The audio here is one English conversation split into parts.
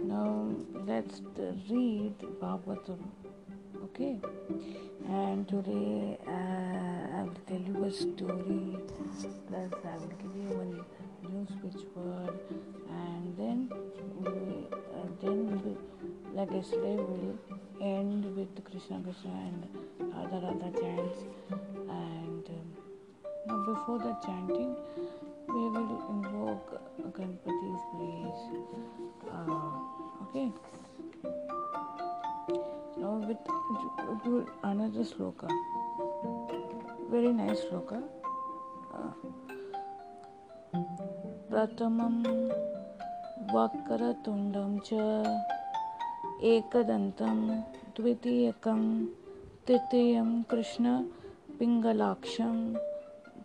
Now let's read Bhagavatam. Okay, and today uh, I will tell you a story. Plus, I will give you one new speech word, and then we, uh, then like yesterday, we will end with Krishna Krishna and Radha Radha chants. And um, now, before the chanting, we will invoke Ganpati's place. Uh, okay. Now with, with another sloka. Very nice sloka. Uh, प्रथमं वक्रतुण्डं च एकदन्तं द्वितीयकं तृतीयं कृष्णपिङ्गलाक्षं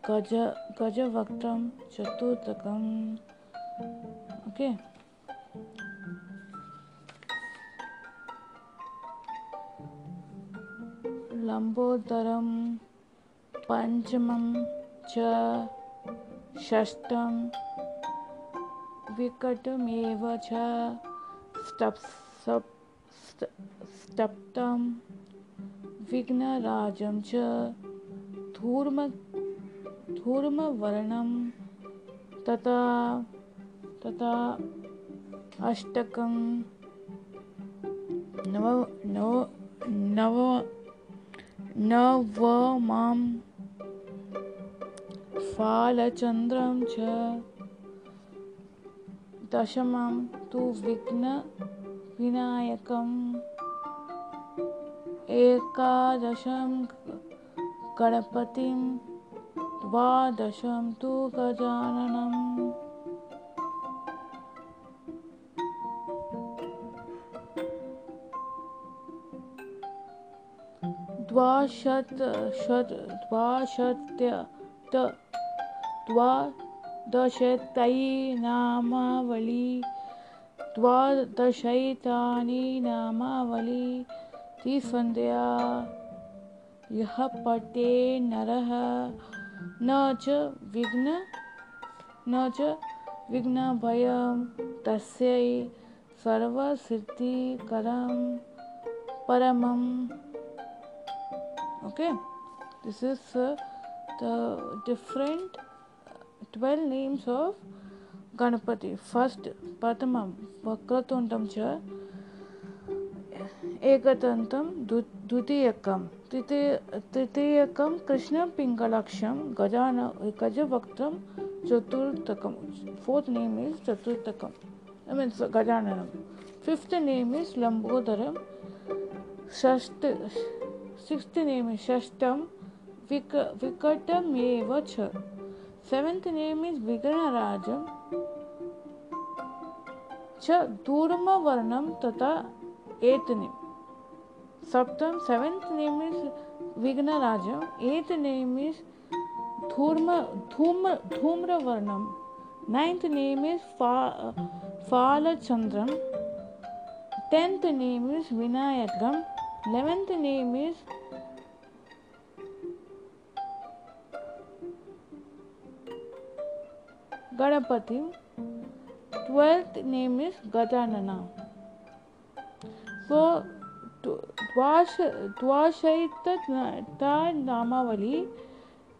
गज गजवक्त्रं चतुर्थकम् okay? लम्बोदरं पञ्चमं च षष्ठं विकटमेव च च धूर्म धूर्मवर्णं तथा तथा अष्टकं नव नव नव नवमां फालचन्द्रं च दशमं तु विघ्नविनायकम् एकादशं गणपतिं द्वादशं तु गजाननम्। द्वाशत शत द्वाशत्य त द्वादशतै नामावली। द्वादशैतानि नामावली त्रिसन्ध्या यः पठे नरः। न च विघ्न, न च विघ्न विघ्नभयं तस्यै सर्वसिद्धिकरं परमं okay this is the different 12 names of Ganapati first प्रथमं वक्रतुण्डं च एकतन्तं द्वितीयकम् तृतीय कृष्ण कृष्णपिङ्गलक्षं गजान गजवक्त्रं चतुर्थकं। फोर्थ् नेम् इस् चतुर्थकम् ऐ मीन्स् गजाननं। फिफ्त् नेम् इस् लम्बोदरं। षष्ट् सिक्स्त् नेम् इस् षष्ठं। विक, विकटमेव च सेवेन्त् नेम् इस् विघ्नराजं। च तथा एतनिम्। सप्तम सेवेंथ नेम इज़ विघ्न राजम एथ नेम इज़ धूर्म धूम धूम्र वर्णम नाइन्थ नेम इज़ फाल चंद्रम tenth name is Vinayakam eleventh name is Ganapati twelfth name is Gajanana for Dwash Dwashaita Namavali.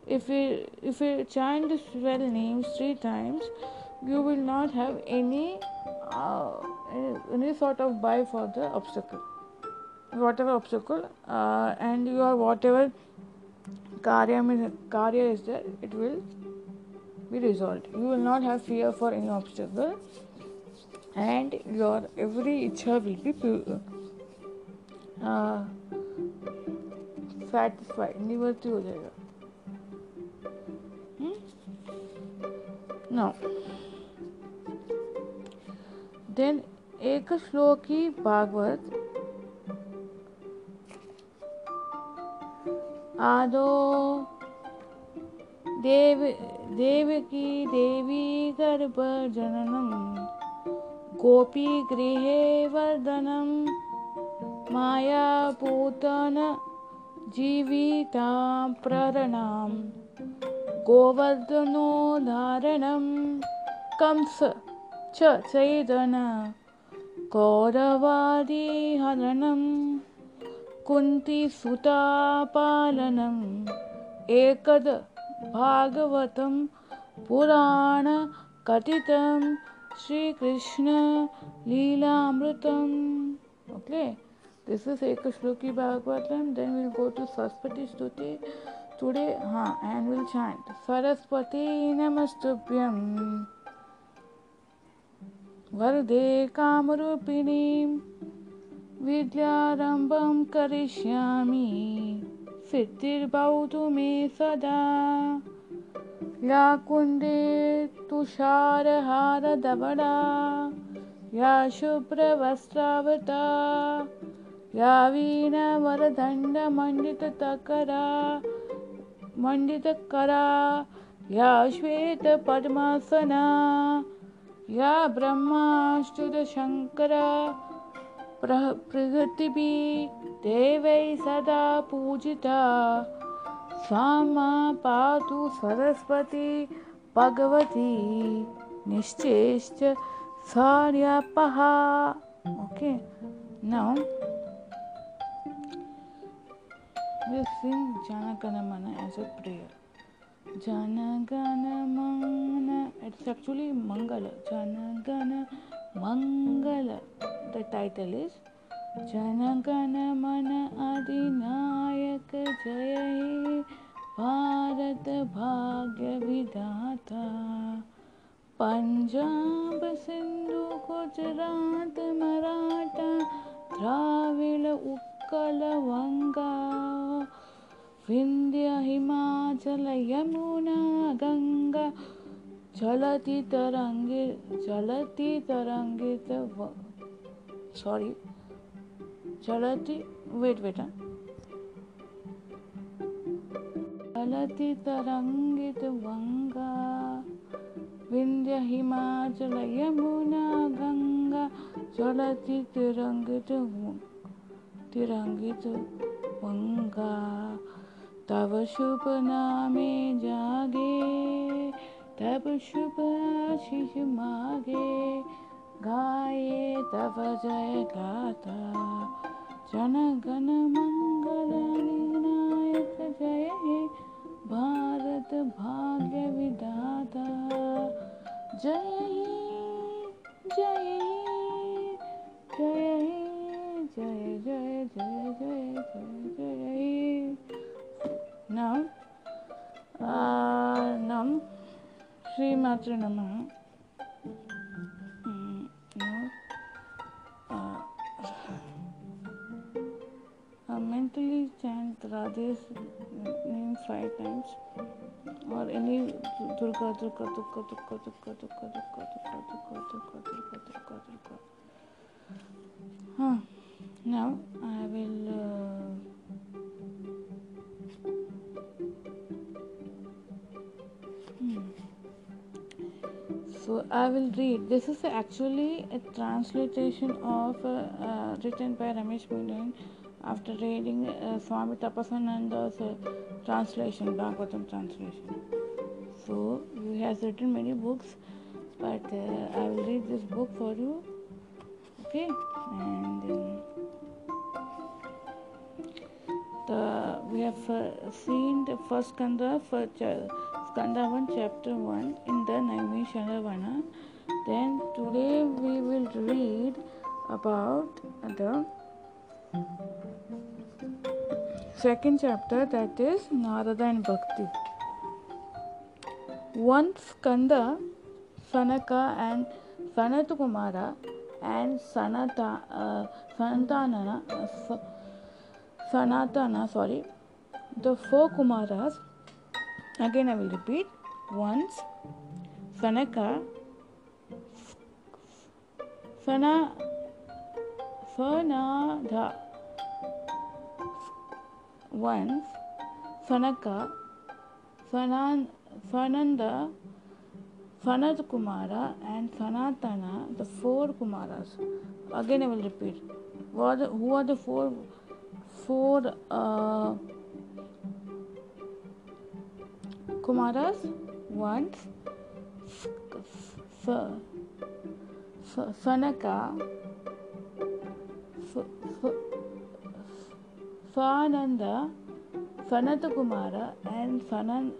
If you if we chant the twelve names three times, you will not have any uh, any sort of buy for the obstacle, whatever obstacle, uh, and your whatever karya karya is there, it will be resolved. You will not have fear for any obstacle, and your every ichha will be pure. निवृत्ति हो जाएगा। Then एक श्लोकी भागवत। आदो देव देव की देवी गर्भ जननम, गोपी गृहे वर्धनम। मायापूतन जीवितां प्ररणां गोवर्धनोदाहरणं कंस च चेदन कौरवादिहरणं कुन्तीसुतापालनम् एकद भागवतं पुराणकथितं श्रीकृष्णलीलामृतम्। ओके दिस इज़ एक shloka Bhagavata then will go to Saraswati stuti today हाँ एंड विल चैंट सरस्वती नमस्तुभ्यम वरदे कामरूपिणी विद्यारंभम करिष्यामि सिद्धिर्भवतु मे सदा या कुंडे तुषार तुषारहारदवडा या शुभ्र शुभ्रवस्त्रावता यावीण वरदण्ड मण्डित तकरा मण्डित करा या श्वेत पद्मासना या ब्रह्माष्टुत शङ्करा प्रकृतिभिः देवैः सदा पूजिता स्वामा पातु सरस्वती भगवती, निश्चेष्ट सार्यापः okay okay. Now We sing Jana Gana Mana as a prayer. Jana Gana Mana. It's actually Mangala. Jana Gana Mangala. The title is Jana Gana Mana Adinayak Jayahe Bharat भाग्य विधाता पंजाब सिंधु गुजरात मराठा द्राविड़ उप कलवङ्गा विन्द्य हिमाचल यमुना गङ्गा। चलति तरङ्गि, चलति तरङ्गित सॉरी चलति वेट बेटा चलति तरङ्गित गङ्गा विन्द्य हिमाचल यमुना गङ्गा। चलति तरङ्गित तिरंगित वंगा तब शुभ नामे जागे, तब शुभ आशीष मागे, गाए तब जय गाता, जन गण मंगल नायक जय हे भारत भाग्य विधाता, जय जय हे जय Jaya Jaya Jaya Jaya Jaya Jaya. Now, uh, Nam Sri Matra Namaha. Mm, now, uh, uh, mentally chant Radhe's name five times. और एनी दुर्गा दुर्गा दुर्गा दुर्गा दुर्गा दुर्गा दुर्गा दुर्गा दुर्गा दुर्गा दुर्गा दुर्गा दुर्गा हाँ Now I will. Uh, So I will read. This is actually a translation of uh, uh, written by Ramesh Menon after reading uh, Swami Tapasananda's uh, translation, Bhagavatam translation. So he has written many books, but I will read this book for you. Okay, and the we have uh, seen the first kanda for. Skanda 1 chapter 1 in the Naimisharavana. Then today we will read about the second chapter that is Narada and Bhakti. Once Skanda, Sanaka and Sanatakumara and Sanata, uh, Sanatana, uh, Sanatana, sorry, the four Kumaras Again, I will repeat once. Sanaka, Sana, Sanada. Once, Sanaka, Sanan, Sananda, Sanat Kumara, and Sanatana, the four Kumaras. Again, I will repeat. Who are the four? Four. Uh, Kumaras once? Sanaka, Sananda, Sanatakumara, and Sanan,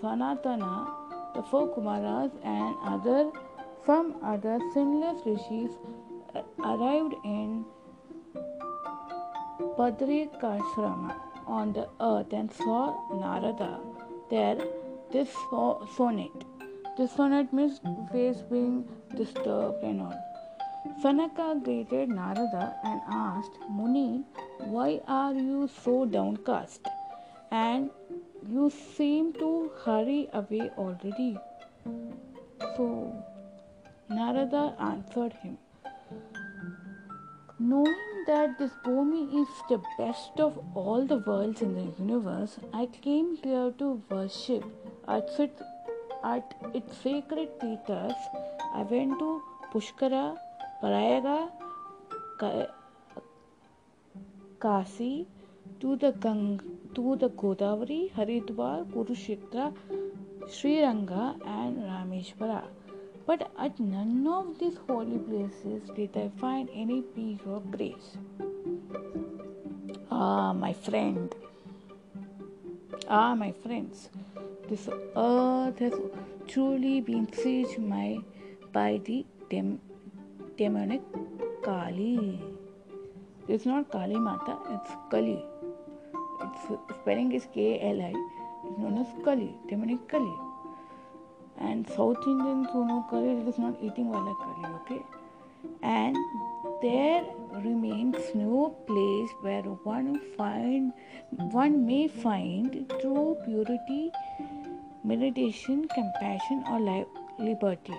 Sanatana, the four Kumaras, and other some other sinless rishis arrived in Badrikashrama on the earth and saw Narada there. This sonnet. This sonnet means face being disturbed and all. Sanaka greeted Narada and asked, Muni, why are you so downcast? And you seem to hurry away already. So Narada answered him, Knowing that this Bhumi is the best of all the worlds in the universe, I came here to worship at its, at its sacred tirthas. I went to Pushkara, Prayaga, Kasi, to the Gang, to the Godavari, Haridwar, Kurukshetra, Sriranga, and Rameshwara. But at none of these holy places did I find any peace or grace. Ah, my friend. Ah, my friends. This earth has truly been sieged my, by the dem, demonic Kali. It's not Kali Mata, it's Kali. Its spelling is K L I. It's known as Kali, demonic Kali. And South Indians who know curry, it is not eating wala curry, okay? And there remains no place where one find one may find true purity, meditation, compassion, or li- liberty.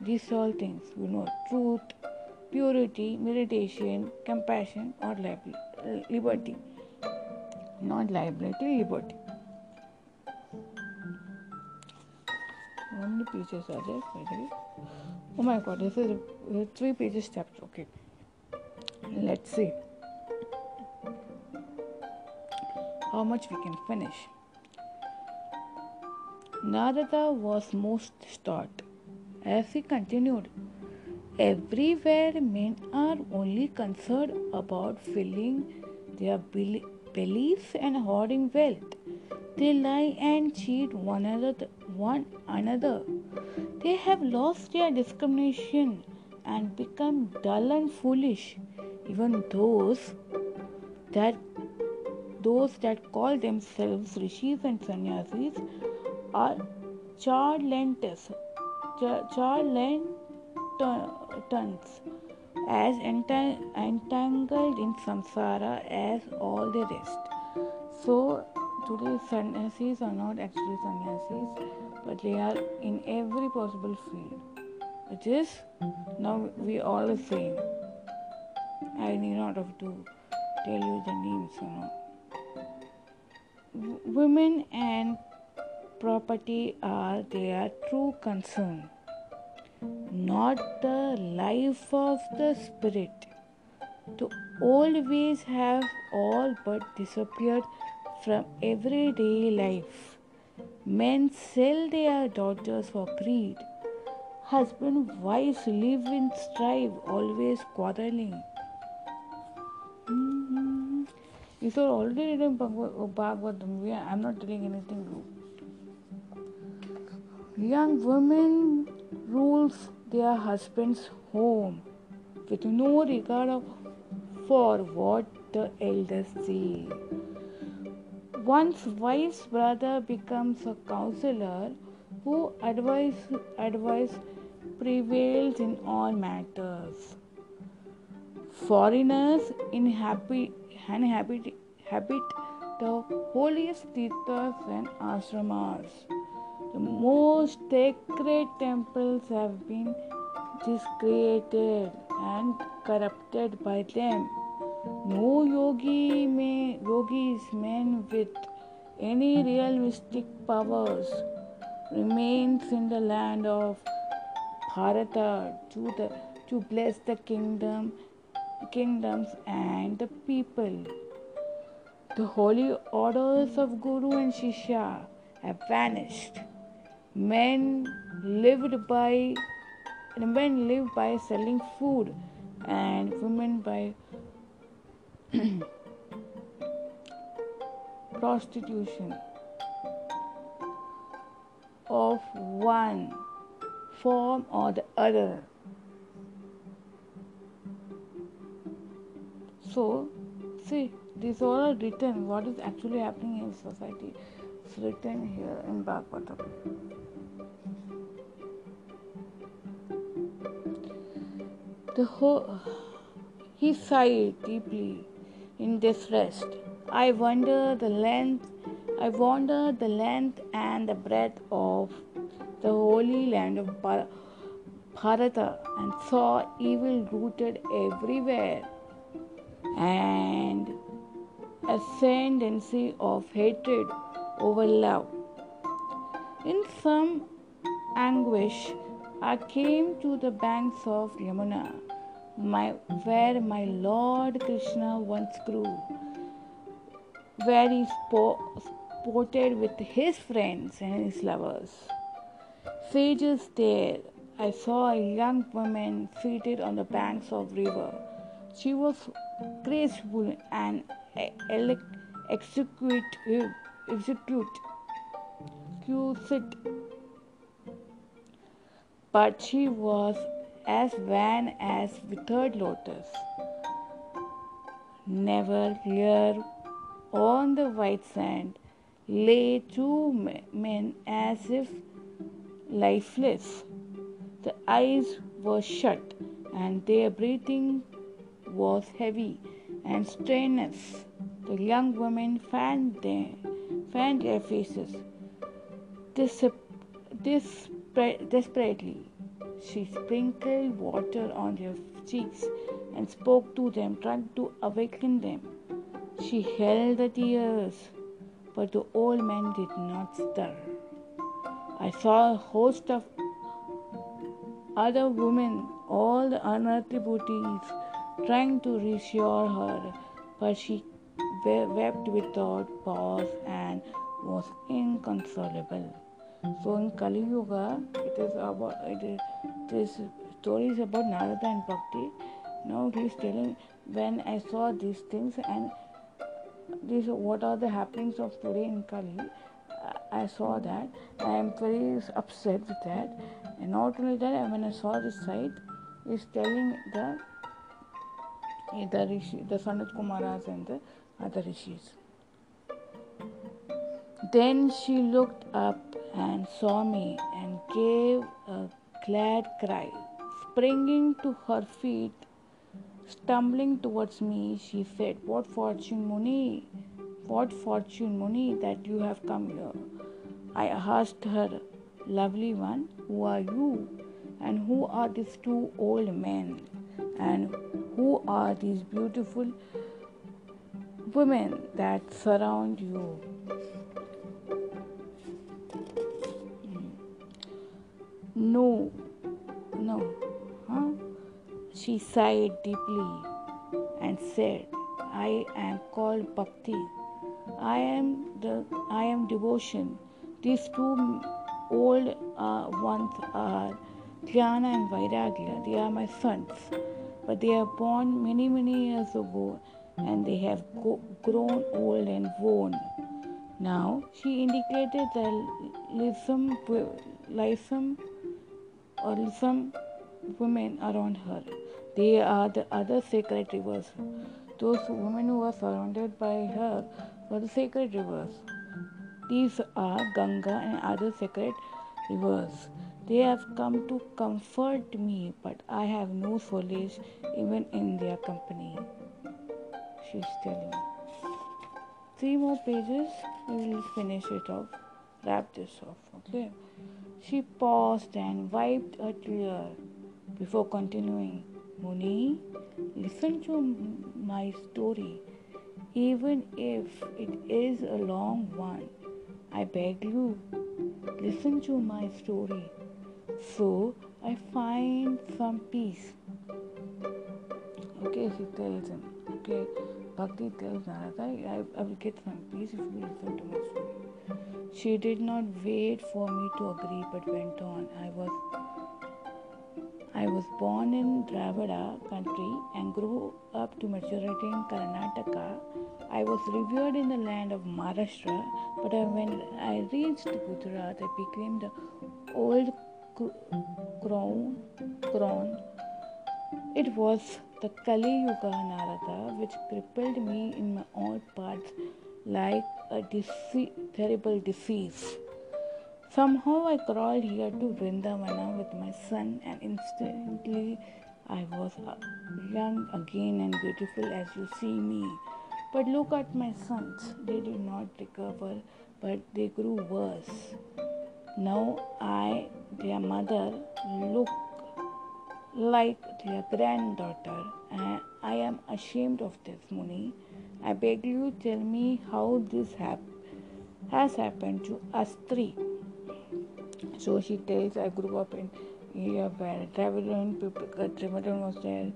These all things, you know, truth, purity, meditation, compassion, or li- liberty. Not liability, liberty. How pages are there? Oh my god, this is a, three pages steps. Okay, let's see how much we can finish. Narada was most distraught as he continued. Everywhere men are only concerned about filling their bellies and hoarding wealth. They lie and cheat one another, one another. They have lost their discrimination and become dull and foolish. Even those that those that call themselves rishis and sannyasis are charlatans, charlatans as entangled in samsara as all the rest. So today's sannyasis are not actually sannyasis, but they are in every possible field. It is now we all the same. I need not have to tell you the names or not. Women and property are their true concern, not the life of the spirit. The old ways have all but disappeared from everyday life. Men sell their daughters for greed. Husband wives live in strife, always quarreling. Mm-hmm. These are already written Bhagavatam. I'm not telling anything new. Young women rules their husband's home with no regard for what the elders say. One's wife's brother becomes a counselor who advice, advice prevails in all matters. Foreigners inhabit, inhabit, habit the holiest tirthas and ashramas. The most sacred temples have been discredited and corrupted by them. No yogi may yogis men with any real mystic powers remains in the land of Bharata to the to bless the kingdom kingdoms and the people. The holy orders of Guru and Shishya have vanished. Men lived by men live by selling food and women by prostitution of one form or the other. So, see, these all are written. What is actually happening in society? It's written here in Bhagavatam. The whole, he sighed deeply in distress. I wonder the length I wander the length and the breadth of the holy land of Bharata and saw evil rooted everywhere and ascendancy of hatred over love. In some anguish, I came to the banks of Yamuna, my, where my Lord Krishna once grew, where he spoke sported with his friends and his lovers. Sages there, I saw a young woman seated on the banks of river. She was graceful and execute, execute, exquisite, but she was as vain as withered lotus. Never here on the white sand lay two men as if lifeless. The eyes were shut, and their breathing was heavy and strenuous. The young women fanned their, fanned their faces. This, desperately, she sprinkled water on their cheeks and spoke to them, trying to awaken them. She held the tears but the old man did not stir. I saw a host of other women, all the unearthly beauties, trying to reassure her, but she wept without pause and was inconsolable. So in Kali Yuga, it is about it is this story is about Narada and Bhakti. Now he is telling when I saw these things and these what are the happenings of today in Kali. I saw that. I am very upset with that. And not only that, when I saw this site, is telling the the rishi, the Sanat Kumaras and the other rishis. Then she looked up and saw me and gave a glad cry. Springing to her feet, Stumbling towards me, she said, What fortune, Muni? What fortune, Muni, that you have come here? I asked her, Lovely one, who are you? And who are these two old men? And who are these beautiful women that surround you? No, no, huh? She sighed deeply and said, I am called Bhakti. I am the I am devotion. These two old uh, ones are Jnana and Vairagya. They are my sons, but they are born many many years ago, and they have go- grown old and worn. Now she indicated the lissom, lissom or some women around her. They are the other sacred rivers. Those women who are surrounded by her were the sacred rivers. These are Ganga and other sacred rivers. They have come to comfort me, but I have no solace even in their company. She's telling. Three more pages, we will finish it off, wrap this off, okay? She paused and wiped a tear before continuing. Muni, listen to my story, even if it is a long one. I beg you, listen to my story. So I find some peace. Okay, she tells him. Okay, Bhakti tells Narada, I, I will get some peace if you listen to my story. She did not wait for me to agree but went on. I was I was born in Dravida country and grew up to maturity in Karnataka. I was revered in the land of Maharashtra, but when I reached Gujarat, I became the old crown. crown. It was the Kali Yuga Narada which crippled me in my old parts like a terrible disease. Somehow I crawled here to Vrindavana with my son, and instantly I was uh, young again and beautiful as you see me. But look at my sons, they did not recover, but they grew worse. Now I, their mother, look like their granddaughter, I am ashamed of this, Muni. I beg you, tell me how this hap- has happened to us three. So she tells, I grew up in area where Travelon, Travelon uh, was there,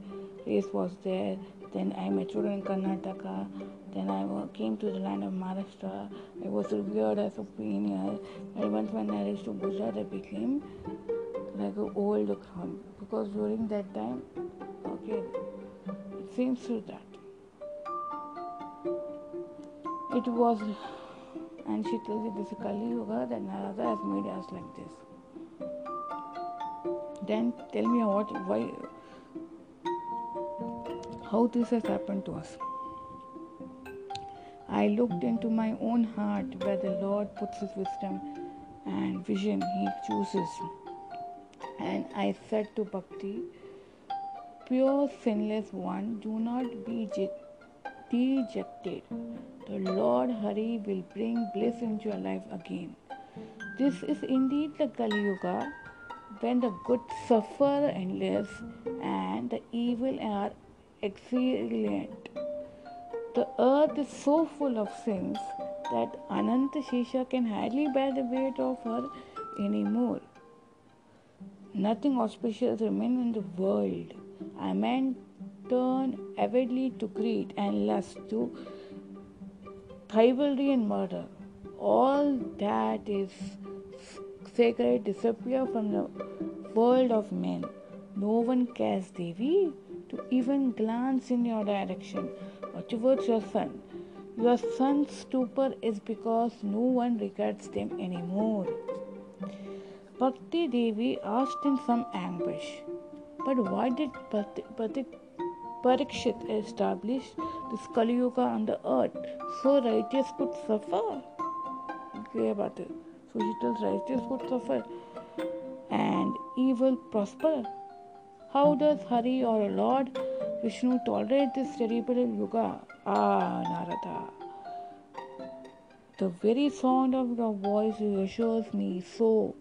race was there. Then I matured in Karnataka. Then I came to the land of Maharashtra. I was revered as a pioneer. And once when I reached to Gujarat, I became like an old crown because during that time, okay, it seems to that it was and she tells you this is Kali Yuga that Narada has made us like this. Then tell me what why how this has happened to us. I looked into my own heart where the Lord puts his wisdom and vision he chooses. And I said to Bhakti, Pure sinless one, do not be dejected. The Lord Hari will bring bliss into your life again. This is indeed the Kali Yuga when the good suffer endless and the evil are exilient. The earth is so full of sins that Ananta Shesha can hardly bear the weight of her anymore. Nothing auspicious remains in the world. A man turn avidly to greed and lust, to rivalry and murder. All that is sacred disappear from the world of men. No one cares, Devi, to even glance in your direction or towards your son. Your son's stupor is because no one regards them anymore. Bhakti Devi asked in some anguish, But why did Parikshit establish this Kali Yuga on the earth so righteous could suffer? Okay, it. So tells righteous could suffer and evil prosper. How does Hari or Lord Vishnu tolerate this terrible yuga? Ah, Narada. The very sound of your voice reassures me so,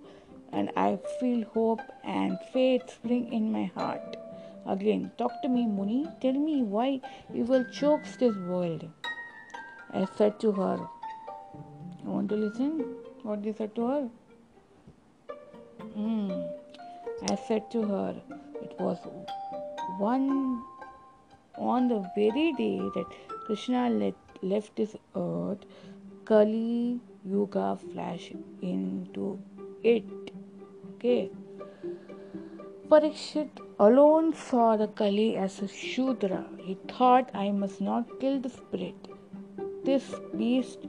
and I feel hope and faith spring in my heart. Again, talk to me, Muni. Tell me why evil chokes this world. I said to her, You want to listen? What they said to her? Hmm. I said to her, it was one on the very day that Krishna let, left this earth, Kali Yuga flashed into it. Parikshit alone saw the Kali as a Shudra. He thought, I must not kill the spirit. This beast,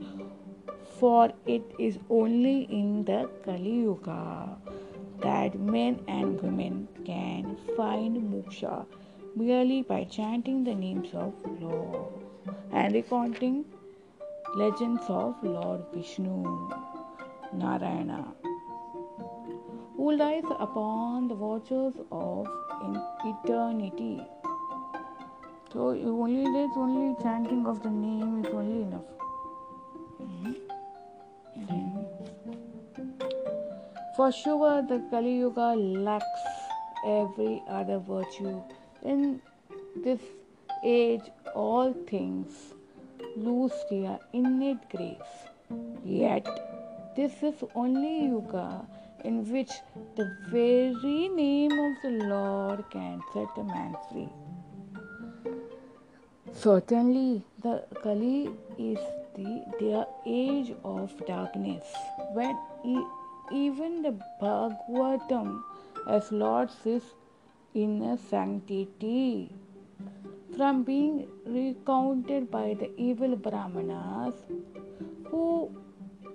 for it is only in the Kali Yuga that men and women can find moksha merely by chanting the names of Lord and recounting legends of Lord Vishnu, Narayana, who lies upon the waters of eternity. So only this only chanting of the name is only enough. Mm-hmm. For sure, the Kali Yuga lacks every other virtue. In this age, all things lose their innate grace. Yet, this is only Yuga in which the very name of the Lord can set a man free. Certainly, the Kali is the age of darkness when he even the Bhagavatam, as Lord says, inner sanctity from being recounted by the evil Brahmanas who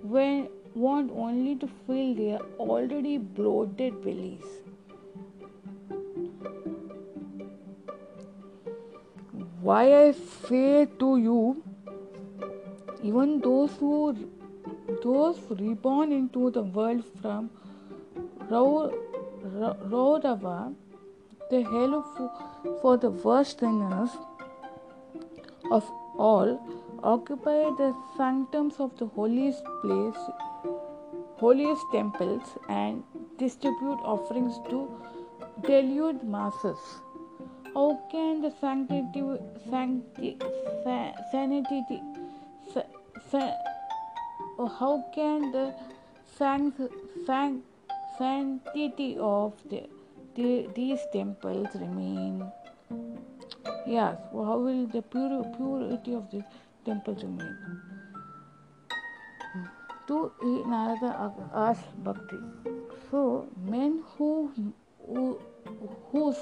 when, want only to fill their already bloated bellies. Why I say to you, even those who those reborn into the world from Raurava, the hell for the worst sinners of all, occupy the sanctums of the holiest place, holiest temples, and distribute offerings to deluded masses. How can the sanctity, sancti, sanity, sa, how can the sanct, sanct, sanctity of the, the, these temples remain? Yes, how will the pure, purity of the temple remain? To Narada asked Bhakti. So, men who, who whose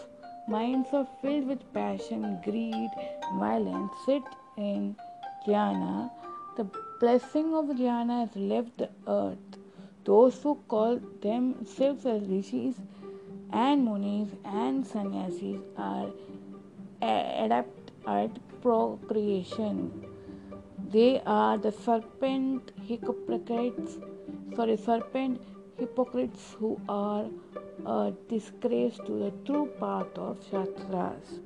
minds are filled with passion, greed, violence sit in jnana. The blessing of jnana has left the earth. Those who call themselves as rishis and munis and sannyasis are adept at procreation. They are the serpent hypocrites, sorry, serpent hypocrites who are a disgrace to the true path of Shastras.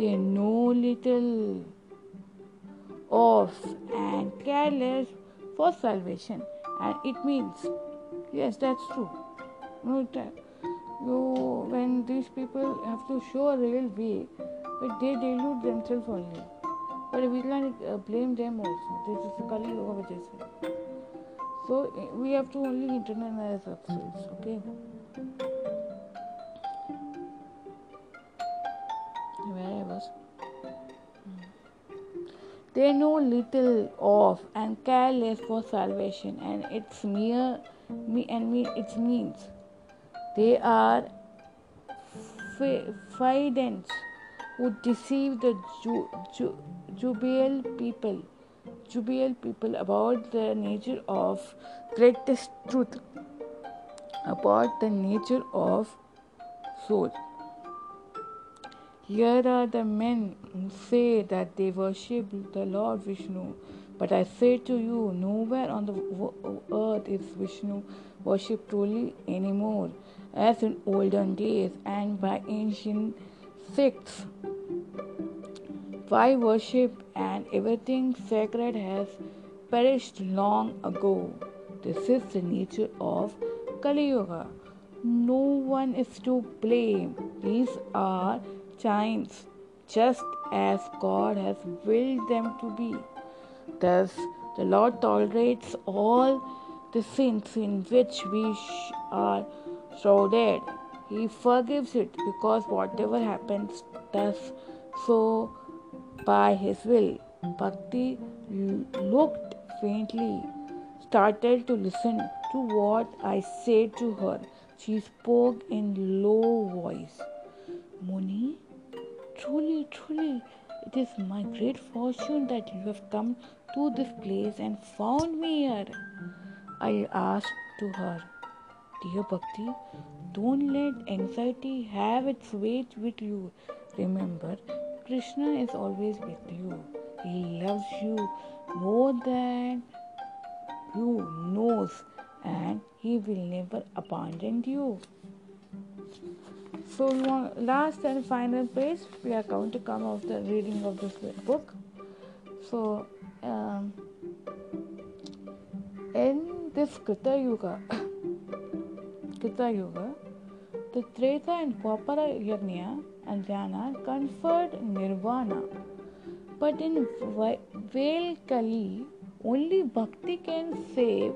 They know little of and careless for salvation, and it means, yes, that's true. No, you, when these people have to show a real way, but they delude themselves only. But we can't uh, blame them also. This is Kali Yuga which is So uh, we have to only internalize ourselves, okay? Where I was. Hmm. They know little of and care less for salvation, and it's mere me and me its means. They are fidens who deceive the Ju- Ju- people, Jubail people about the nature of greatest truth, about the nature of soul. Here are the men who say that they worship the Lord Vishnu, but I say to you, nowhere on the earth is Vishnu worshipped truly anymore, as in olden days and by ancient sects. Why worship and everything sacred has perished long ago. This is the nature of Kali Yuga. No one is to blame. These are times just as God has willed them to be. Thus, the Lord tolerates all the sins in which we are shrouded. He forgives it because whatever happens does so by his will. Bhakti looked faintly, started to listen to what I said to her. She spoke in low voice. Muni, truly, truly, it is my great fortune that you have come to this place and found me here. I asked to her, Dear Bhakti, don't let anxiety have its way with you. Remember, Krishna is always with you. He loves you more than you knows and he will never abandon you. So last and final page we are going to come of the reading of this book. So um, in this Krita Yuga, Krita Yuga, the Treta and Dwapara Yagna and jnana conferred nirvana. But in Vail Kali, only bhakti can save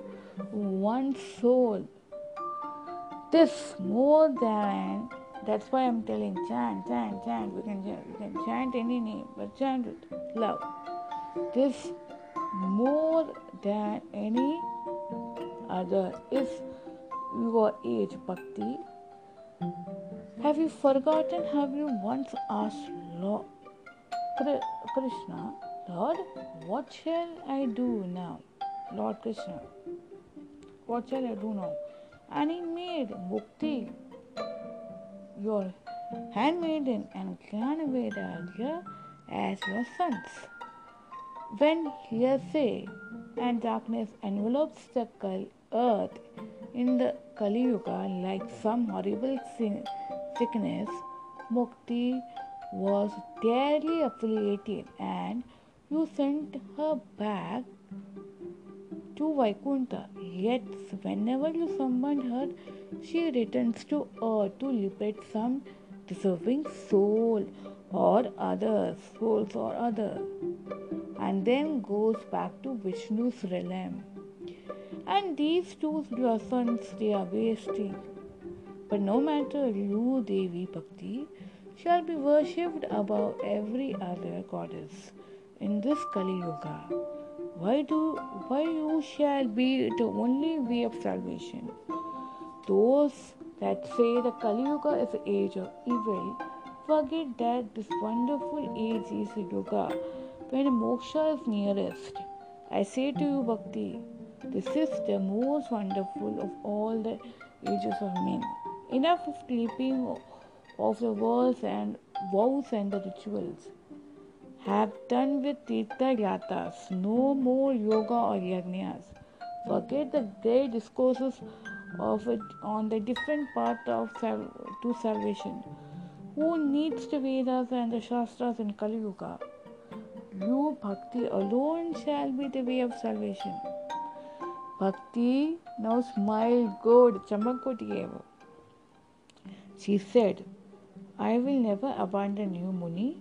one's soul. This more than that's why I'm telling chant, chant, chant. We can chant, we can chant any name, but chant it. Love. This more than any other is your age bhakti Have you forgotten Have you once asked Lord Krishna, Lord, what shall I do now? Lord Krishna, what shall I do now? And he made Mukti, your handmaiden, and Jnana as your sons. When hearsay and darkness envelopes the earth in the Kali Yuga like some horrible sickness, Mukti was dearly affiliated and you sent her back to Vaikuntha. Yet, whenever you summon her, she returns to earth to liberate some deserving soul or others, souls or others, and then goes back to Vishnu's realm. And these two sons, they are wasting. But no matter you, Devi Bhakti, shall be worshipped above every other goddess in this Kali Yuga. Why do why you shall be the only way of salvation? Those that say the Kali Yuga is the age of evil forget that this wonderful age is a yuga when moksha is nearest. I say to you, Bhakti, this is the most wonderful of all the ages of men. Enough of sleeping of the worlds and vows and the rituals. Have done with Tirtha Yatras, no more yoga or yajnas. Forget the great discourses of it on the different path of sal- to salvation. Who needs the Vedas and the Shastras in Kali Yuga? You, Bhakti, alone shall be the way of salvation. Bhakti now smiled good, Chamakotiyevo. She said, I will never abandon you, Muni.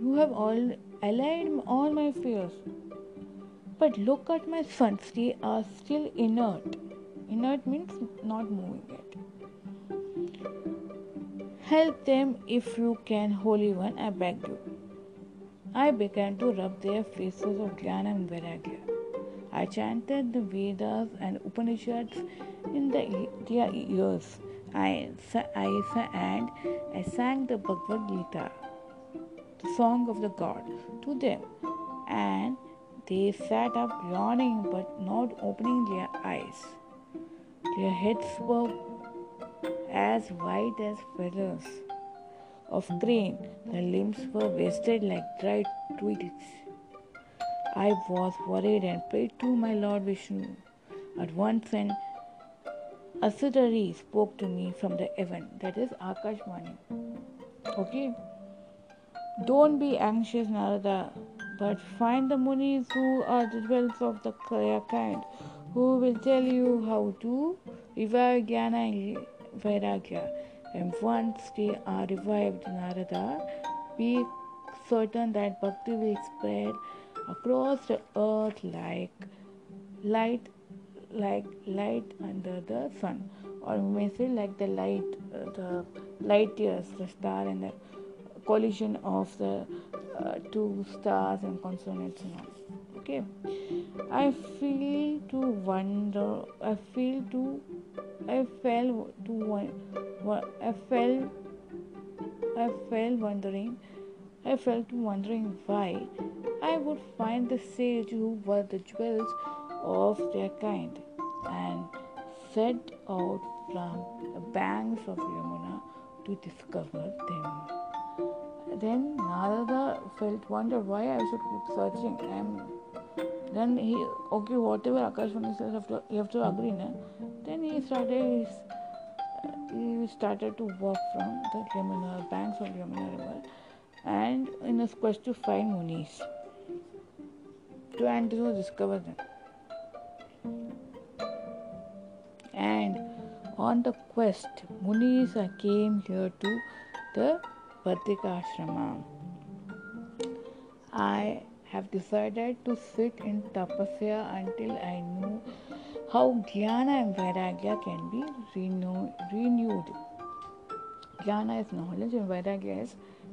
You have all allayed all my fears. But look at my sons, they are still inert. Inert means not moving yet. Help them if you can, Holy One, I beg you. I began to rub their faces of Jnana and. I chanted the Vedas and Upanishads in the, their ears. I, I, and I sang the Bhagavad Gita, the song of the God, to them. And they sat up yawning but not opening their eyes. Their heads were as white as feathers of grain. The limbs were wasted like dried twigs. I was worried and prayed to my Lord Vishnu. At once an Asudari spoke to me from the heaven, that is Akashvani. Okay? Don't be anxious, Narada, but find the munis who are the dwellers of the kind, who will tell you how to revive Jnana and Vairagya. And once they are revived, Narada, be certain that bhakti will spread across the earth like light like light under the sun or we may say like the light uh, the light years the star and the collision of the uh, two stars and consonants and all okay i feel to wonder i feel to I fell to one. I fell. I fell wondering. I fell to wondering why I would find the sage who were the jewels of their kind, and set out from the banks of Yamuna to discover them. Then Narada felt wonder why I should keep searching. And then he okay whatever Akashvani says, have to, you have to agree, na? Then he started his, he started to walk from the Yamuna banks of Yamuna river, and in his quest to find Munis, to and to discover them. And on the quest, Munis came here to the Badrikashrama. I have decided to sit in tapasya until I know how jnana and vairagya can be renewed. Jnana is knowledge and vairagya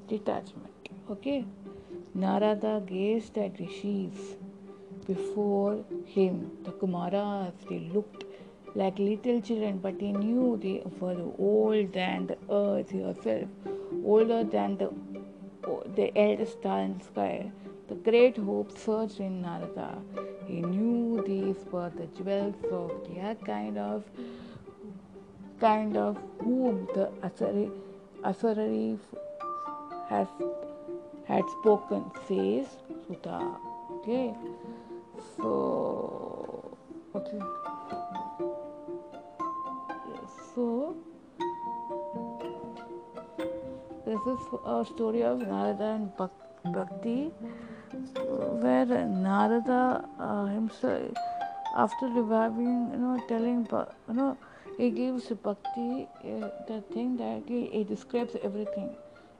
detachment. Okay? Narada gazed at rishis before him. The Kumaras, they looked like little children, but he knew they were old than the earth herself, older than the, the eldest star in the sky. The great hope surged in Narada. He knew these were the jewels of their kind of kind of whom the Asari, has had spoken, says Suta. Okay, so okay. So this is a story of Narada and Bhakti, where Narada uh, himself, after reviving, you know, telling, you know, he gives Bhakti uh, the thing that he, he describes everything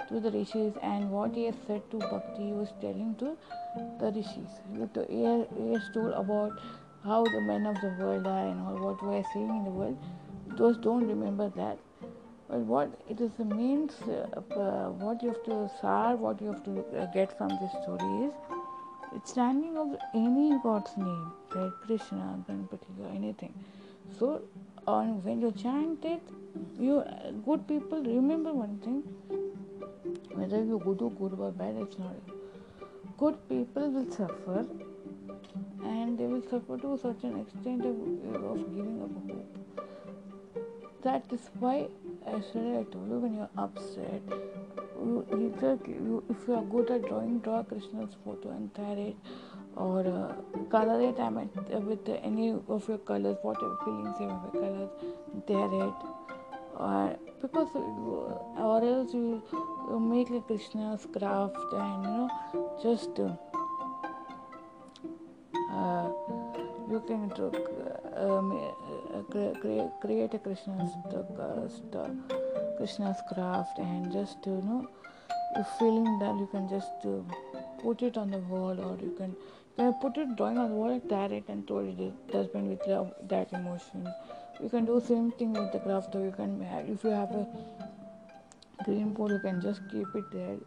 to the rishis, and what he has said to Bhakti, he was telling to the rishis. He has told about how the men of the world are and all what we are seeing in the world those don't remember that. But what it is the means, uh, uh, what you have to sar, what you have to uh, get from this story is it's standing of any god's name, like Krishna, Ganpati, or anything. So, on when you chant it, you good people remember one thing. Whether you or good or bad, it's not. Good people will suffer, and they will suffer to a certain extent of, of giving up hope that is why yesterday I told you when you're upset, you either you, if you are good at drawing, draw Krishna's photo and tear it, or uh, color it. I mean, with any of your colors, whatever feelings you have colors, tear it, or because or else you, you make a Krishna's craft and you know just. Uh, uh, you can um, create, create a Krishna's uh, Krishna's craft and just you know you feeling that you can just uh, put it on the wall or you can can put it drawing on the wall tear it and throw it dustbin with love, that emotion. You can do same thing with the craft or you can if you have a green board you can just keep it there.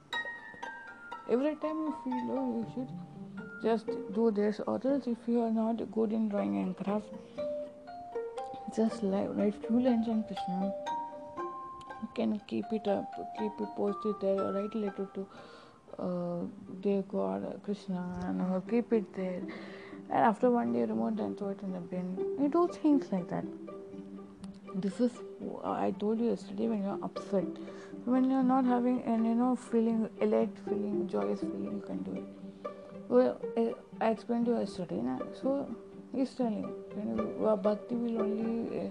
Every time you feel oh you should just do this or else if you are not good in drawing and craft just like write few lines on krishna. You can keep it up keep it posted there or write a letter to dear god krishna and uh, keep it there. And after one day remove and throw it in the bin. You do things like that. This is i told you yesterday when you're upset. When you're not having and you know feeling elate feeling joyous feeling you can do it. Well, I explained to you yesterday, na? so he's telling when you, uh, bhakti will only uh,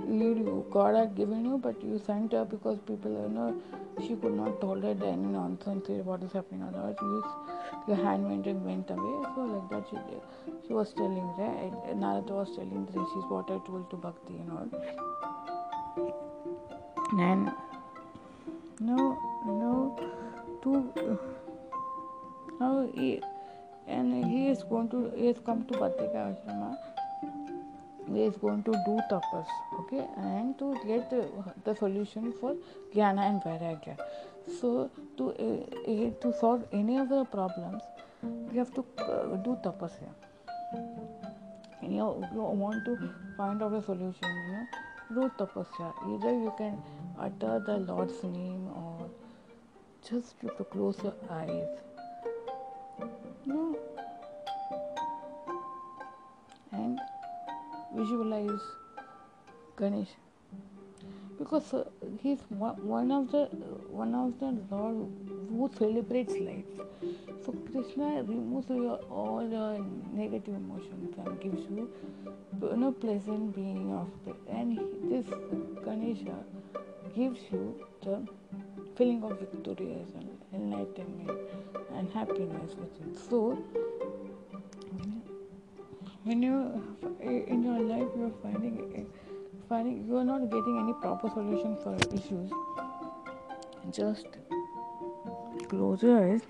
you. God had given you, but you sent her because people, you know, she could not tolerate any nonsense what is happening. Otherwise, you, your handmaid went away. So like that, she. She was telling, right? Narada was telling the she's what I told to bhakti and all. And no, no, to now. He, and he is going to he has come to Badrikashrama is going to do tapas okay and to get the, the solution for jnana and vairagya so to uh, to solve any of the problems you have to uh, do tapasya and you, you want to find out a solution you know do tapasya either you can utter the lord's name or just to close your eyes visualize Ganesh because uh, he's one of the one of the Lord who celebrates life. So Krishna removes your, all your negative emotions and gives you, you know, pleasant being of. And this Ganesha gives you the feeling of victorious and enlightenment and happiness with it. So, when you in your life you are finding finding you are not getting any proper solution for issues, just close your eyes,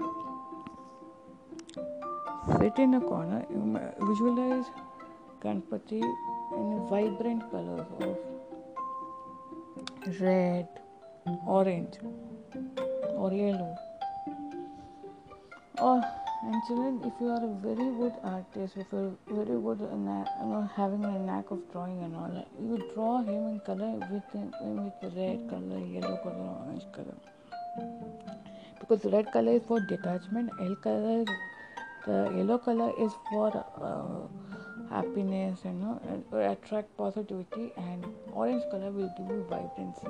sit in a corner, visualize Ganpati in vibrant colors of red, orange, or yellow or And children, if you are a very good artist, if you're very good, you know, having a knack of drawing and all, you draw him in color with with red color, yellow color, orange color. Because red color is for detachment, L color, the yellow color is for uh, happiness, you know, attract positivity, and orange color will give you vibrancy.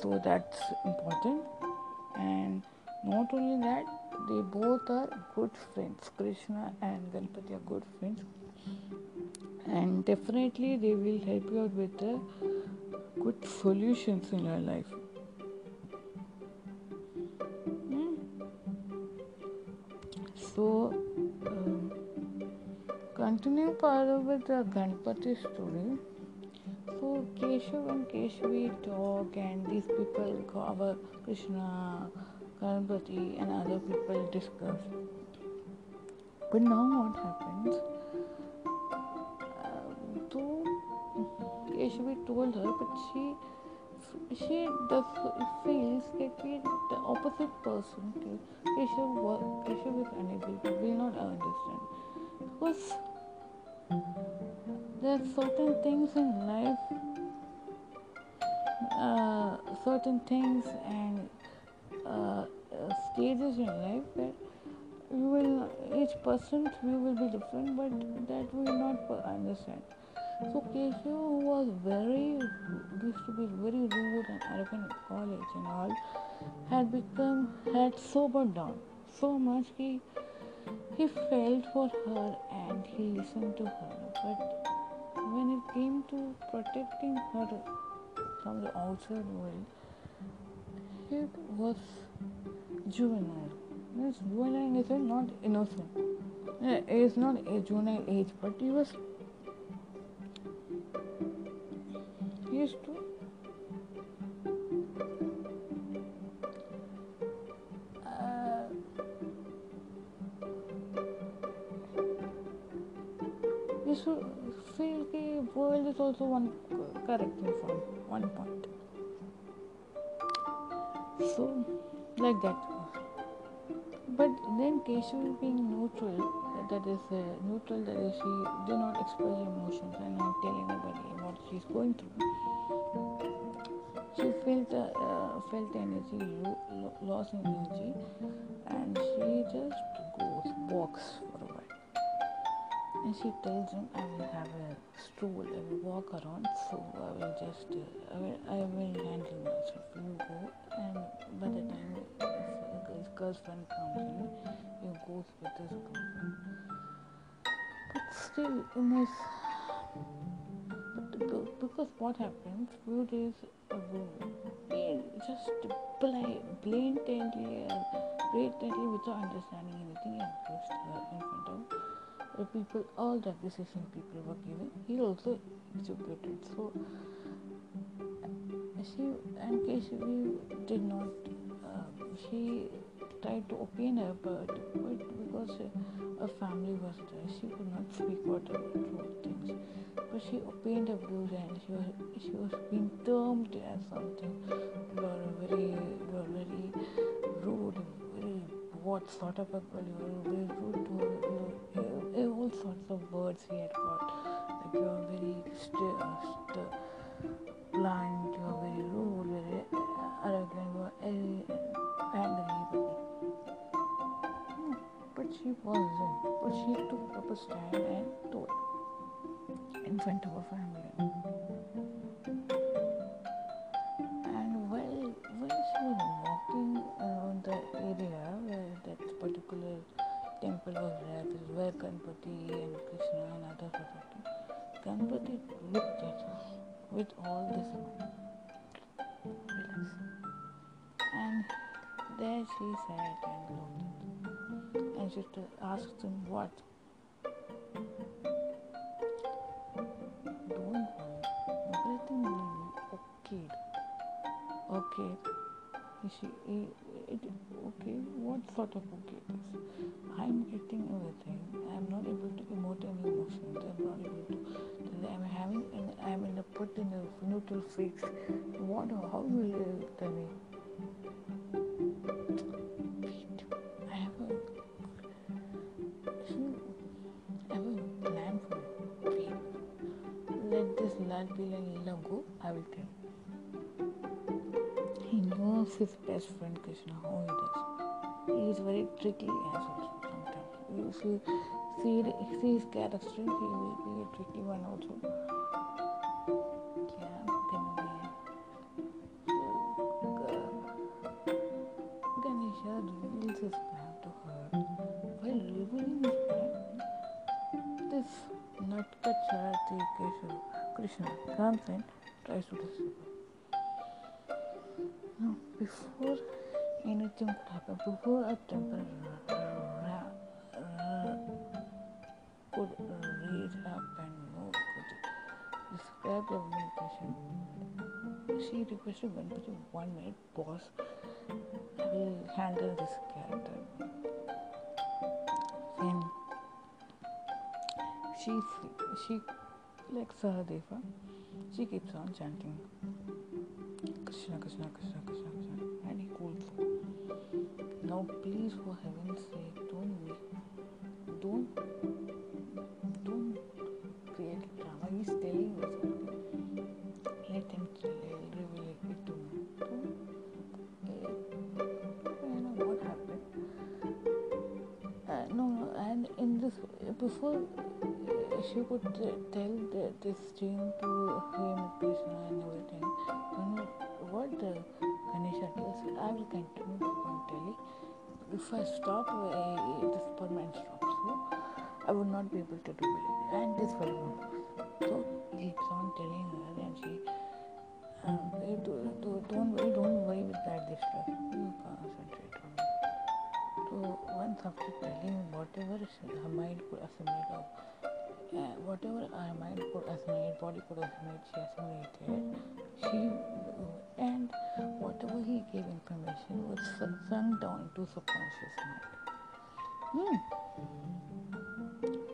So that's important. And not only that, they both are good friends. Krishna and Ganpati are good friends, and definitely they will help you out with the good solutions in your life. Hmm? So, um, continuing further with the Ganpati story. So Keshav and Keshavi talk, and these people cover Krishna, Ganpati, and other people discuss. But now what happens? Uh, though Keshavi told her, but she she does feels that the opposite person, Keshav, Keshav is unable to, will not understand because there are certain things in life, uh, certain things and uh, stages in life that you will each person's view will be different, but that will not understand. So Keshu, who was very used to be very rude and arrogant at college and all, had become had sobered down so much he he felt for her and he listened to her, but when it came to protecting her from the outside world, it was juvenile. This juvenile is not innocent. It is not a juvenile age, but he was used to uh, you should feel the world is also one correct me from one point. So, like that. But then Keshu being neutral, that is uh, neutral, that is she did not express emotions and not tell anybody what she's going through. She felt uh, uh, felt energy, lo- lo- loss in energy, and she just goes walks and she tells him I will have a stroll, I will walk around, so I will just, uh, I will, I will handle myself. You go, and by the time his girlfriend comes in, he goes with his girlfriend. But still, in his, but because what happens, few days ago, he just blatantly, blatantly without understanding anything, abused her in front of the people, all the appreciation people were giving, he also executed. So she and Keshavi did not. Uh, she tried to open her, but, but because her family was there, she could not speak whatever truth things. But she opened her views and she was she was being termed as something. You are very you are very rude, very what sort of a girl you are very rude to her. All sorts of words he had got. Like you are very st- uh, st- blind, you are very rude, very arrogant, you are angry. But, but she wasn't. But she took up a stand and told in front of her family. She asked him what. Don't worry, everything okay. Okay. She, it, okay, what sort of okay it is? I'm getting everything. I'm not able to emote any emotions. I'm not able to. I'm having. I'm in a put in a neutral fix. What? How will you tell me? I'll be letting go, I will tell. He knows his best friend Krishna, how he does. He is very tricky as well sometimes. You see, see his character, he will be a tricky one also. Ganesha reveals his plan to her. While revealing his plan, this Charati Krishna comes and tries to disturb her. Now, before anything could happen, before a temple could reach up and move, could describe the communication, she requested Ganpati one minute pause. I will handle this character. Then she she like Sahadeva, she keeps on chanting. Krishna, Krishna, Krishna, Krishna, Krishna. And he cools. Now, please, for heaven's sake, don't don't, don't create drama. He's telling us. Let him reveal it to me. Eh, so, I know what happened. Uh, no, no, and in this, before eh, she could eh, tell the, this dream to him, Krishna, and everything. What the Ganesha tells, I will continue to tell. If I stop, uh, this stops. So I would not be able to do it. And this will not. So he keeps on telling her, and she, um, don't worry, don't worry with that distress. You concentrate on it. So once after telling whatever her mind could assimilate of uh, whatever our mind could assimilate, body could assimilate, she assimilated. She and whatever he gave information was sunk down into subconscious mind.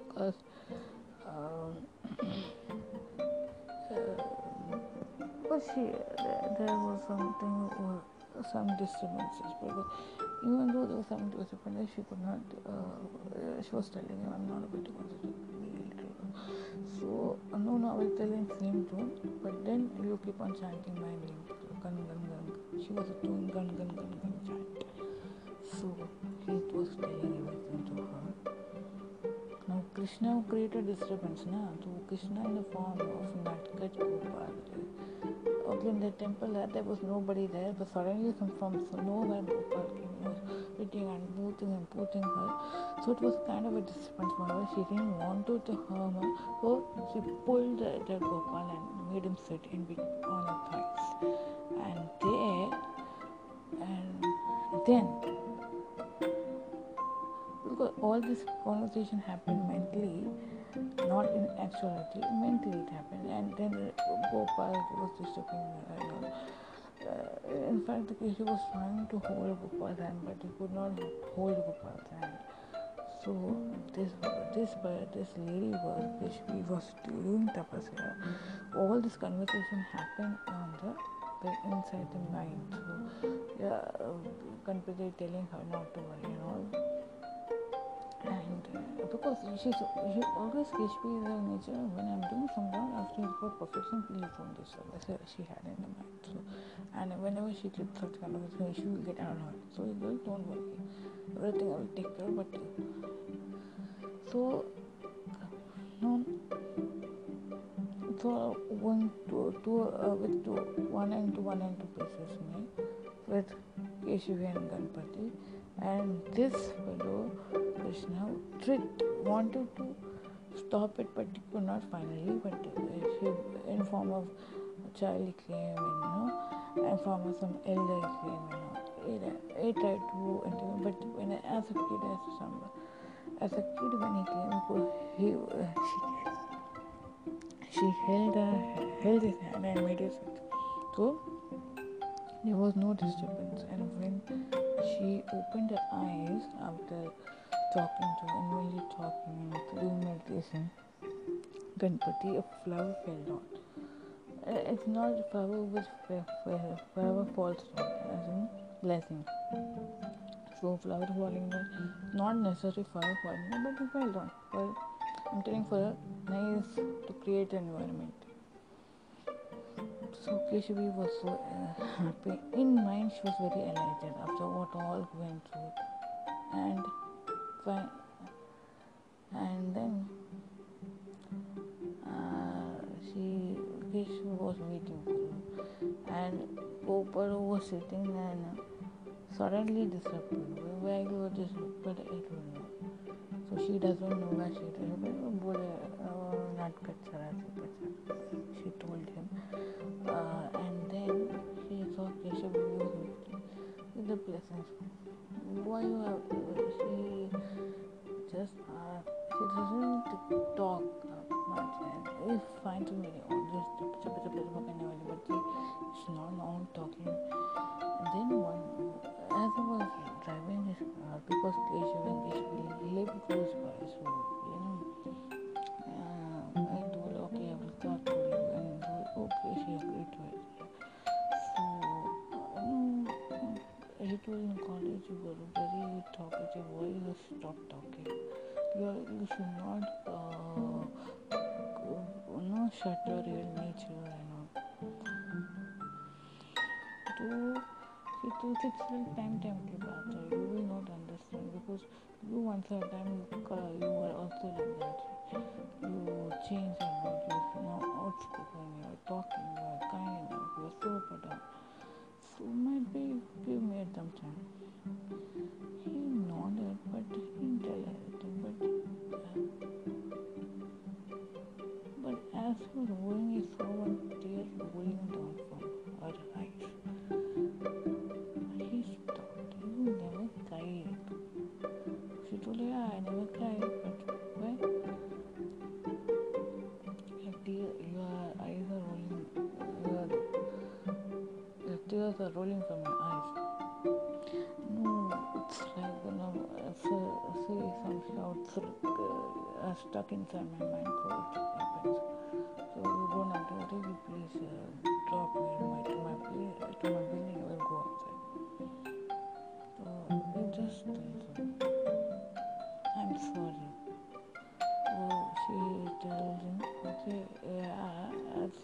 Because hmm. um, uh, she there, was something or some disturbances because even though there was some disturbances she could not uh, she was telling him I'm not able to no, no, I will tell in same tone, but then you keep on chanting my name. Gun, gun, gun. She was doing gun, gun, gun, gun chant. So, he was telling everything to her. Now, Krishna created disturbance, na? So, Krishna in the form of Natkhat Gopal. Okay, in the temple, there was nobody there, but suddenly from, from nowhere Gopal came hitting and booting and putting her. So it was kind of a disturbance for her. She didn't want to, to harm her. So she pulled the, the Gopal and made him sit in on her thighs. And there, and then, because all this conversation happened mentally, not in actuality, mentally it happened. And then Gopal was disturbing her. Uh, in fact, he was trying to hold Gopal's hand, but he could not hold Gopal's hand. So this this this lady was Vishvi was doing tapasya. All this conversation happened on the, the inside the mind. So yeah, uh, telling her not to worry and all and uh, because she's she always gives me the nature when I'm doing some work after for perfection please don't disturb as she had in the mind. So and whenever she gets such kind of thing she will get annoyed. So it girl don't worry. Everything I will take care but so no. So one two uh, with two one and two one and two pieces me with Keshavi and Ganpati and this fellow Krishna tricked, wanted to stop it, but he could not finally. But he, in form of child came, you know, in form of some elder came, you know. He, he tried to enter, but when I, as a kid, as some, as a kid when he came, he, she, she held her, held his hand and made it so there was no disturbance. She opened her eyes after talking to and when you're talking and doing meditation, Ganpati, a flower fell down. Uh, it's not a flower which flower falls down, as in blessing. So flower falling down, not necessarily flower falling down, but it fell down. Well, I'm telling for a nice to create an environment. So Keshavi was so uh, happy. In mind, she was very elated after what all went through, and and then uh, she Keshavi was waiting for him, and Gopal was sitting and suddenly disappeared. Where you disappeared, I don't know. So she doesn't know where she is. Not She told him. Uh, and then she saw Keshav with the blessings. Why you have, she just, she doesn't talk much and it's fine to me. Just, but she's not now talking. And then one, as I was driving his car, because Keshav and Keshav live close by, so, it will in college you were very talkative why you stop talking you are, you should not uh, you shut your real nature and all तो फिर तो सिर्फ़ सिर्फ़ time time की बात you will not understand because you once once a time you are also like that you change your mind you now out speaking you are talking you are kind you are super down so maybe give me some time. He nodded but he didn't tell anything but but as he was going he saw one tear rolling down tears are rolling from your eyes. No, it's like, you know, say, say some shouts uh, stuck inside my mind, so it. So you don't have to worry, please uh, drop me to my, to my, to my building, I will go outside.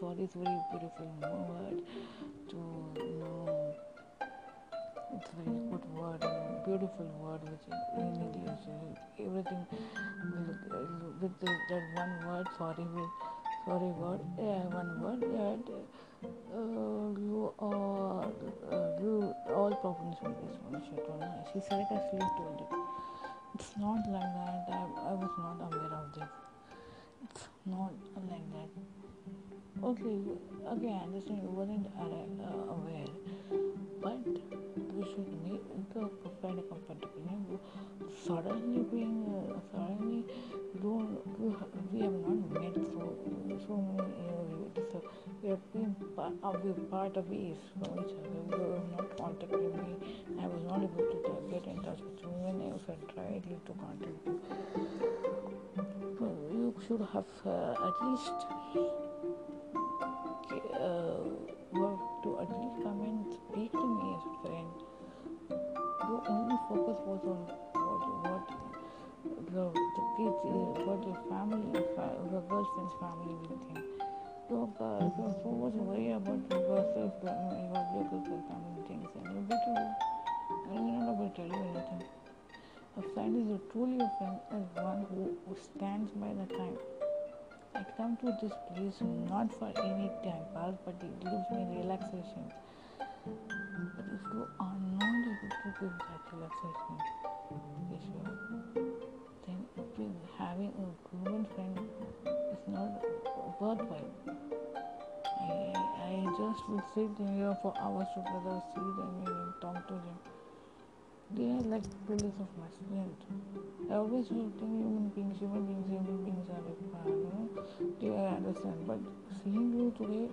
Sorry, it's very beautiful word to know. It's a very good word, beautiful word, which in English, everything will, with the, that one word, sorry, will, sorry word, yeah, one word, yeah, uh, you are, uh, you, all problems will be solved. She sarcastically told it. It's not like that. I, I was not aware of this. It's not like that. Okay, okay, I understand you wasn't uh, aware, but we should make the of comfortable. Suddenly being, uh, suddenly don't, you, we have not met so, so many years. So we have been part we part of ways from each other. You have not contacted me. I was not able to get in touch with you when I tried to contact you. Should have uh, at least uh, work to at least come and speak to me as a friend. The only focus was on what, what your, the kids, uh, what the family, the girlfriend's family will think. So, uh, so, so much worry about yourself, uh, what your girlfriend's family thinks, and you better, I'm not know about to tell you anything. A friend is a truly a friend is one who, who stands by the time. I come to this place not for any time pass, but it gives me relaxation. But if you are not able to give that relaxation, then having a human friend is not worthwhile. I, I just will sit here for hours together, sit and talk to them. They are like pillars of my strength. I always think human beings, human beings, human beings are like, uh, you know, they I understand. But seeing you today,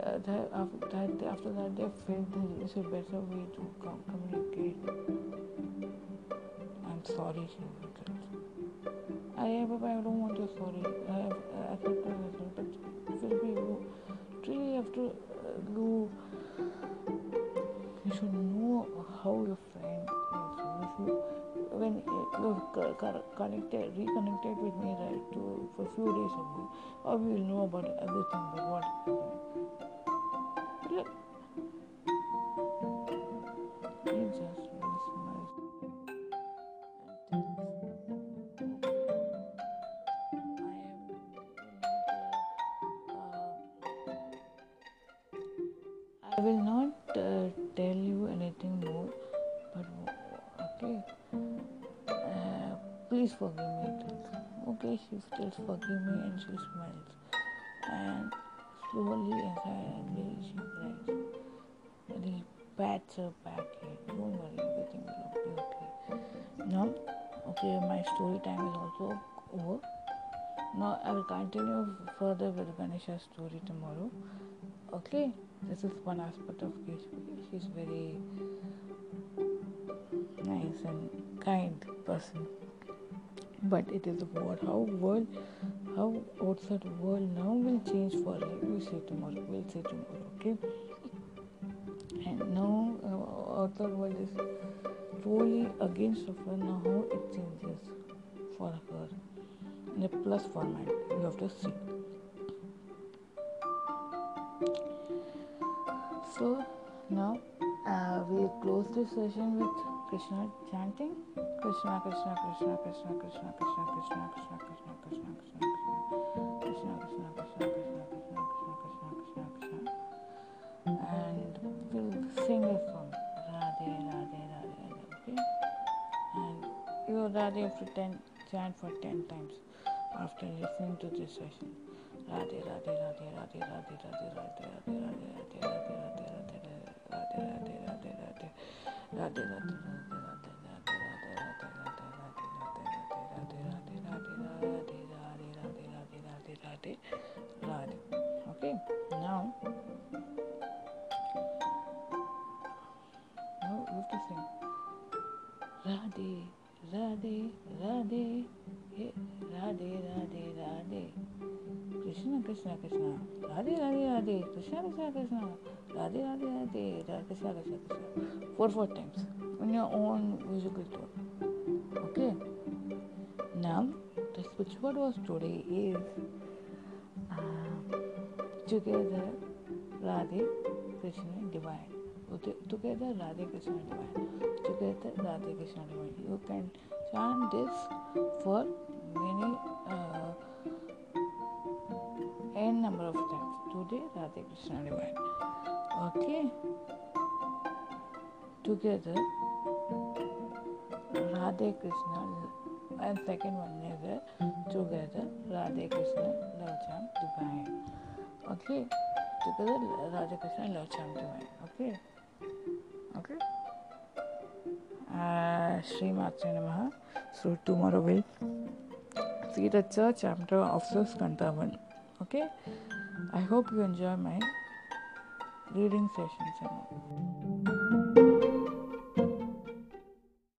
uh, that after, that, after that, they felt there is a better way to com- communicate. I'm sorry, said. I I don't want your sorry. I have uh, connected, reconnected with me right to for few days ago, or we will know about everything, but what Okay, she still forgive me and she smiles. And slowly and silently she cries. And he pats her back. Don't worry, everything will be okay. Now, okay, my story time is also over. Now I will continue further with Ganesha's story tomorrow. Okay, this is one aspect of Keshwari. She's very nice and kind person. But it is world. How world, how outside world now will change for her. We see tomorrow. We'll see tomorrow. Okay. And now uh, outside world is totally against of her. Now how it changes for her in a plus format. You have to see. So now uh, we close this session with Krishna chanting Krishna Krishna Krishna Krishna Krishna Krishna Krishna Krishna Krishna Krishna Krishna Krishna Krishna Krishna Krishna Krishna Krishna Krishna Krishna and we'll sing a song Radhe Radhe Radhe Radhe okay and you Radhe to ten, chant for 10 times after listening to this session. Radhe Radhe Radhe Radhe Radhe Radhe Radhe Radhe Radhe Radhe Radhe Radhe Radhe Radhe Radhe Radhe Radhe Radhe Radhe Okay, now now you have to sing Radhe Radhe. Radhe Radhe Radhe Radhe. Krishna Krishna Krishna. Radhe Radhe Radhe. Krishna Krishna Krishna. Radhe Radhe Radhe. Radhe Krishna Krishna Krishna. Four four times. On your own musical tone okay. Now the spiritual was today is together Radhe Krishna divine together Radhe Krishna divine together Radhe Krishna divine you can chant this for many uh, n number of times today Radhe Krishna divine okay together Radhe Krishna and second one is uh, together Radhe Krishna love chant divine okay together Radhe Krishna love chant divine okay okay uh, Sri Matre Namaha so tomorrow we'll see the church chapter of the Skandavan okay I hope you enjoy my reading sessions.